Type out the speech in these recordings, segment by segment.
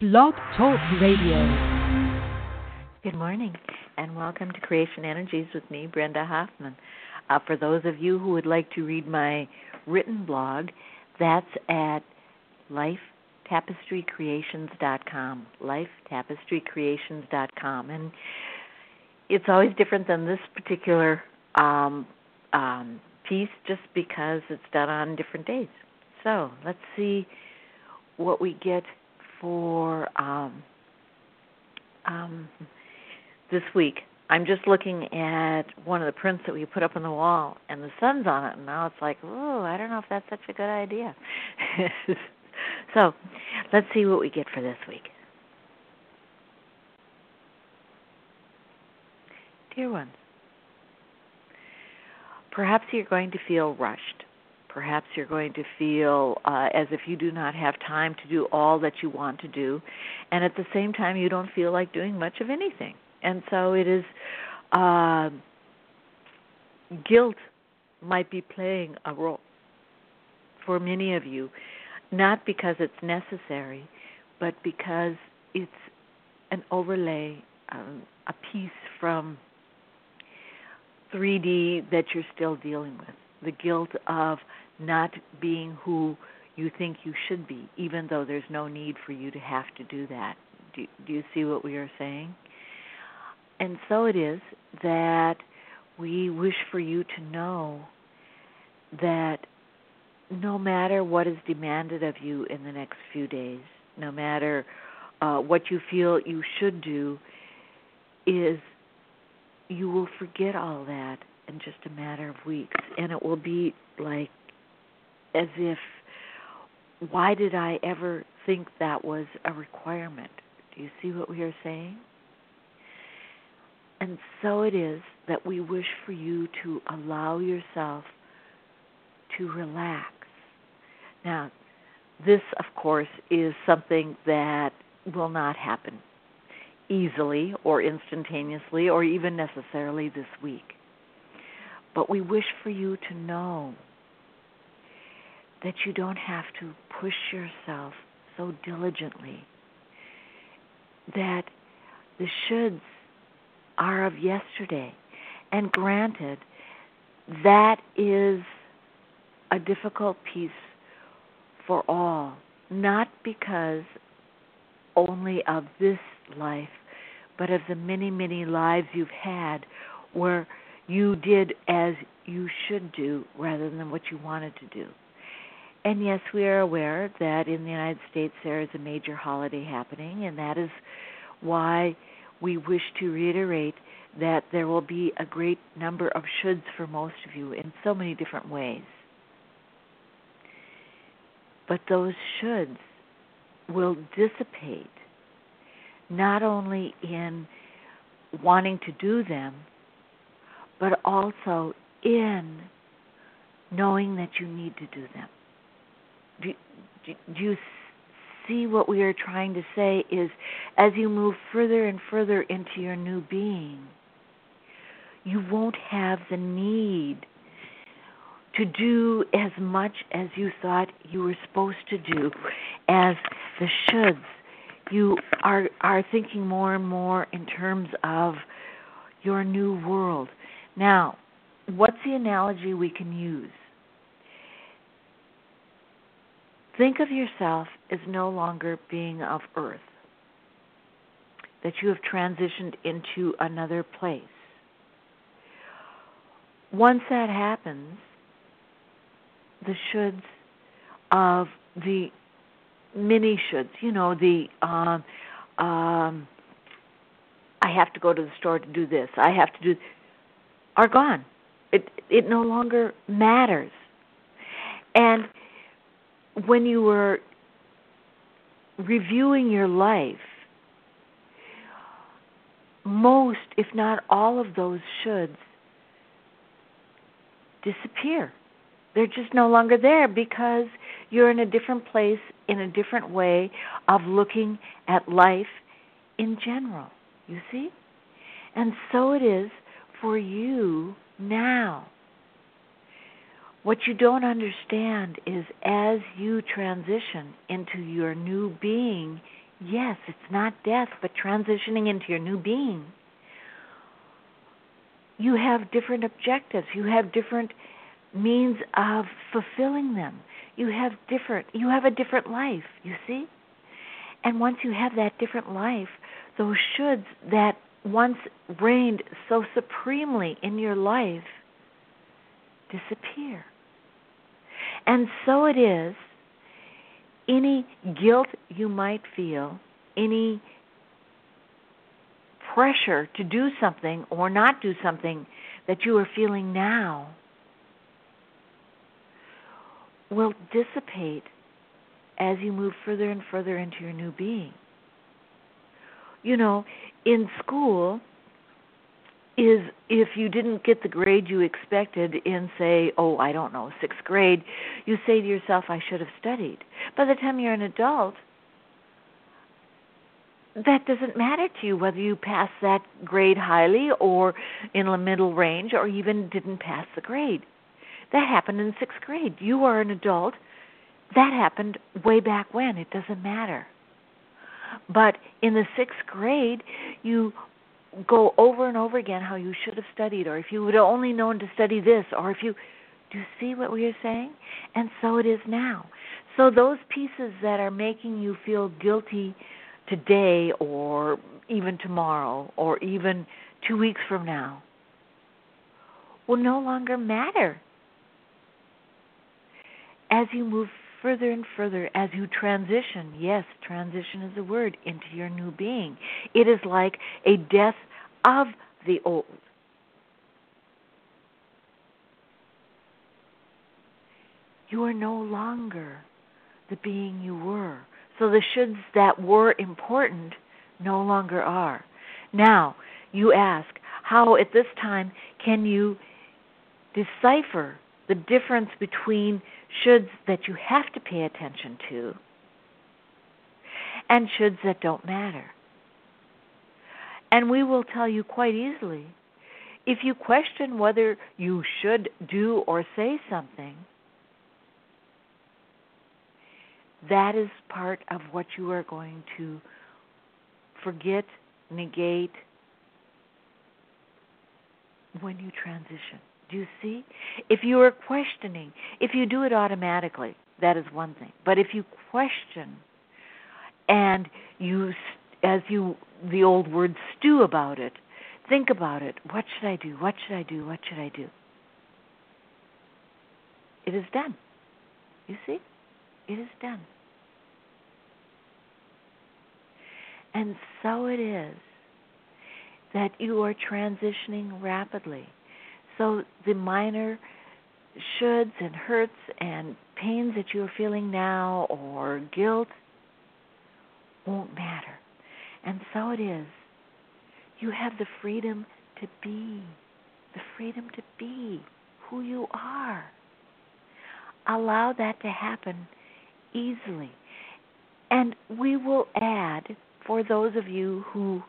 Blog Talk Radio. Good morning, and welcome to Creation Energies with me, Brenda Hoffman. Uh, for those of you who would like to read my written blog, that's at lifetapestrycreations.com. Lifetapestrycreations.com. And it's always different than this particular um, um, piece just because it's done on different days. So let's see what we get for um, um, this week. I'm just looking at one of the prints that we put up on the wall, and the sun's on it, and now it's like, oh, I don't know if that's such a good idea. so, let's see what we get for this week. Dear ones, perhaps you're going to feel rushed. Perhaps you're going to feel uh, as if you do not have time to do all that you want to do, and at the same time, you don't feel like doing much of anything. And so it is uh, guilt might be playing a role for many of you, not because it's necessary, but because it's an overlay, um, a piece from 3D that you're still dealing with. The guilt of not being who you think you should be, even though there's no need for you to have to do that. Do, do you see what we are saying? And so it is that we wish for you to know that no matter what is demanded of you in the next few days, no matter uh, what you feel you should do, is you will forget all that in just a matter of weeks. And it will be like as if, why did I ever think that was a requirement? Do you see what we are saying? And so it is that we wish for you to allow yourself to relax. Now, this, of course, is something that will not happen easily or instantaneously or even necessarily this week. But we wish for you to know that you don't have to push yourself so diligently, that the shoulds are of yesterday. And granted, that is a difficult piece for all, not because only of this life, but of the many, many lives you've had where you did as you should do rather than what you wanted to do. And yes, we are aware that in the United States there is a major holiday happening, and that is why we wish to reiterate that there will be a great number of shoulds for most of you in so many different ways. But those shoulds will dissipate not only in wanting to do them, but also in knowing that you need to do them. Do, do, you see what we are trying to say is as you move further and further into your new being, you won't have the need to do as much as you thought you were supposed to do as the shoulds. You are are thinking more and more in terms of your new world. Now, what's the analogy we can use? Think of yourself as no longer being of earth, that you have transitioned into another place. Once that happens, the shoulds of the mini shoulds, you know, the um, um, I have to go to the store to do this, I have to do, are gone. It it no longer matters. And when you were reviewing your life, most, if not all of those shoulds disappear. They're just no longer there because you're in a different place, in a different way of looking at life in general. You see? And so it is for you now. What you don't understand is as you transition into your new being, yes, it's not death, but transitioning into your new being, you have different objectives. You have different means of fulfilling them. You have different you have a different life, you see? And once you have that different life, those shoulds that once reigned so supremely in your life disappear. And so it is any guilt you might feel, any pressure to do something or not do something that you are feeling now will dissipate as you move further and further into your new being. You know, in school, is if you didn't get the grade you expected in say oh i don't know sixth grade you say to yourself i should have studied. By the time you're an adult that doesn't matter to you whether you pass that grade highly or in the middle range or even didn't pass the grade. That happened in sixth grade. You are an adult. That happened way back when. It doesn't matter but in the sixth grade you go over and over again how you should have studied, or if you would have only known to study this, or if you do you see what we are saying? And so it is now. So those pieces that are making you feel guilty today, or even tomorrow, or even two weeks from now, will no longer matter as you move further and further as you transition. Yes, transition is a word into your new being. It is like a death of the old. You are no longer the being you were. So the shoulds that were important no longer are. Now, you ask, how at this time can you decipher the difference between shoulds that you have to pay attention to and shoulds that don't matter. And we will tell you quite easily if you question whether you should do or say something, that is part of what you are going to forget, negate when you transition. Do you see? If you are questioning, if you do it automatically, that is one thing. But if you question and you, as you, the old word stew about it, think about it. What should I do? What should I do? What should I do? It is done. You see? It is done. And so it is that you are transitioning rapidly so the minor shoulds and hurts and pains that you are feeling now or guilt won't matter. And so it is. You have the freedom to be, the freedom to be who you are. Allow that to happen easily. And we will add, for those of you who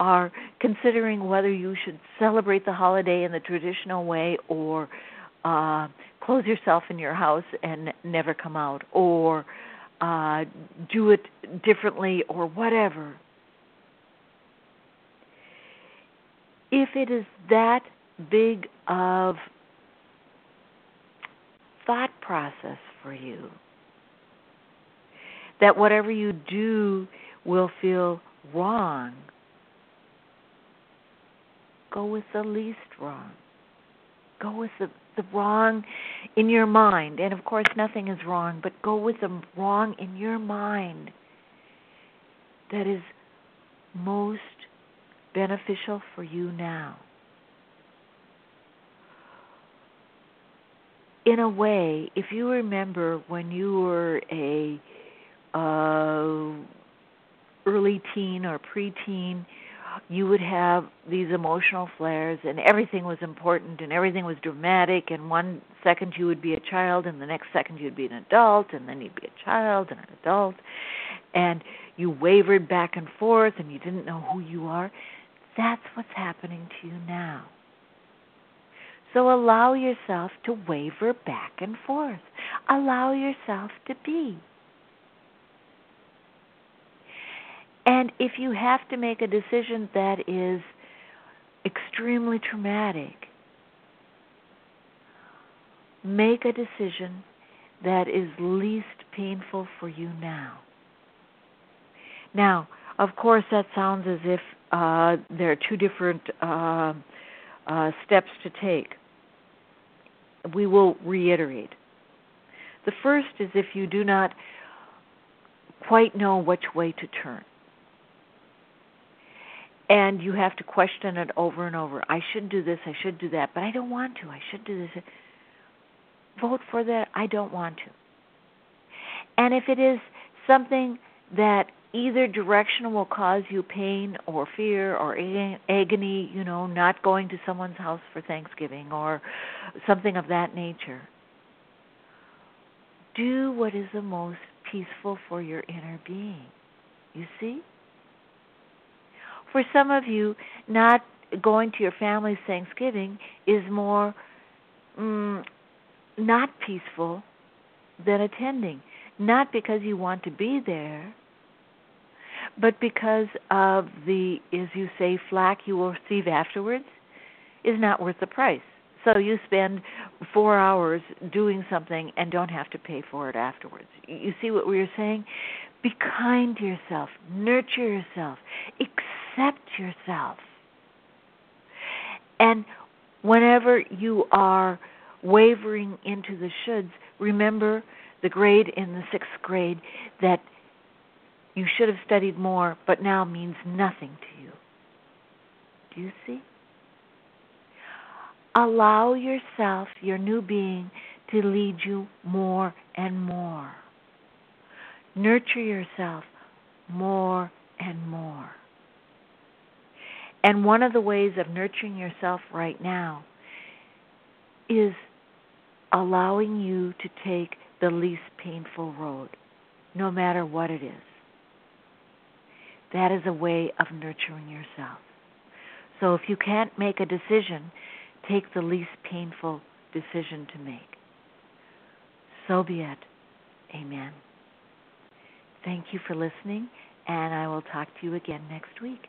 are considering whether you should celebrate the holiday in the traditional way or uh, close yourself in your house and never come out, or uh, do it differently, or whatever. If it is that big of thought process for you, that whatever you do will feel wrong go with the least wrong. Go with the, the wrong in your mind. And of course, nothing is wrong, but go with the wrong in your mind that is most beneficial for you now. In a way, if you remember when you were a uh, early teen or preteen, you would have these emotional flares and everything was important and everything was dramatic and one second you would be a child and the next second you'd be an adult and then you'd be a child and an adult. And you wavered back and forth and you didn't know who you are. That's what's happening to you now. So allow yourself to waver back and forth. Allow yourself to be And if you have to make a decision that is extremely traumatic, make a decision that is least painful for you now. Now, of course, that sounds as if uh, there are two different uh, uh, steps to take. We will reiterate. The first is if you do not quite know which way to turn and you have to question it over and over. I should do this, I should do that, but I don't want to. I should do this. Vote for that. I don't want to. And if it is something that either direction will cause you pain or fear or agony, you know, not going to someone's house for Thanksgiving or something of that nature, do what is the most peaceful for your inner being. You see? For some of you, not going to your family's Thanksgiving is more mm, not peaceful than attending. Not because you want to be there, but because of the, as you say, flack you will receive afterwards is not worth the price. So you spend four hours doing something and don't have to pay for it afterwards. You see what we were saying? Be kind to yourself, nurture yourself, accept yourself. And whenever you are wavering into the shoulds, remember the grade in the sixth grade that you should have studied more, but now means nothing to you. Do you see? Allow yourself, your new being, to lead you more and more. Nurture yourself more and more. And one of the ways of nurturing yourself right now is allowing you to take the least painful road, no matter what it is. That is a way of nurturing yourself. So if you can't make a decision, take the least painful decision to make. So be it. Amen. Thank you for listening, and I will talk to you again next week.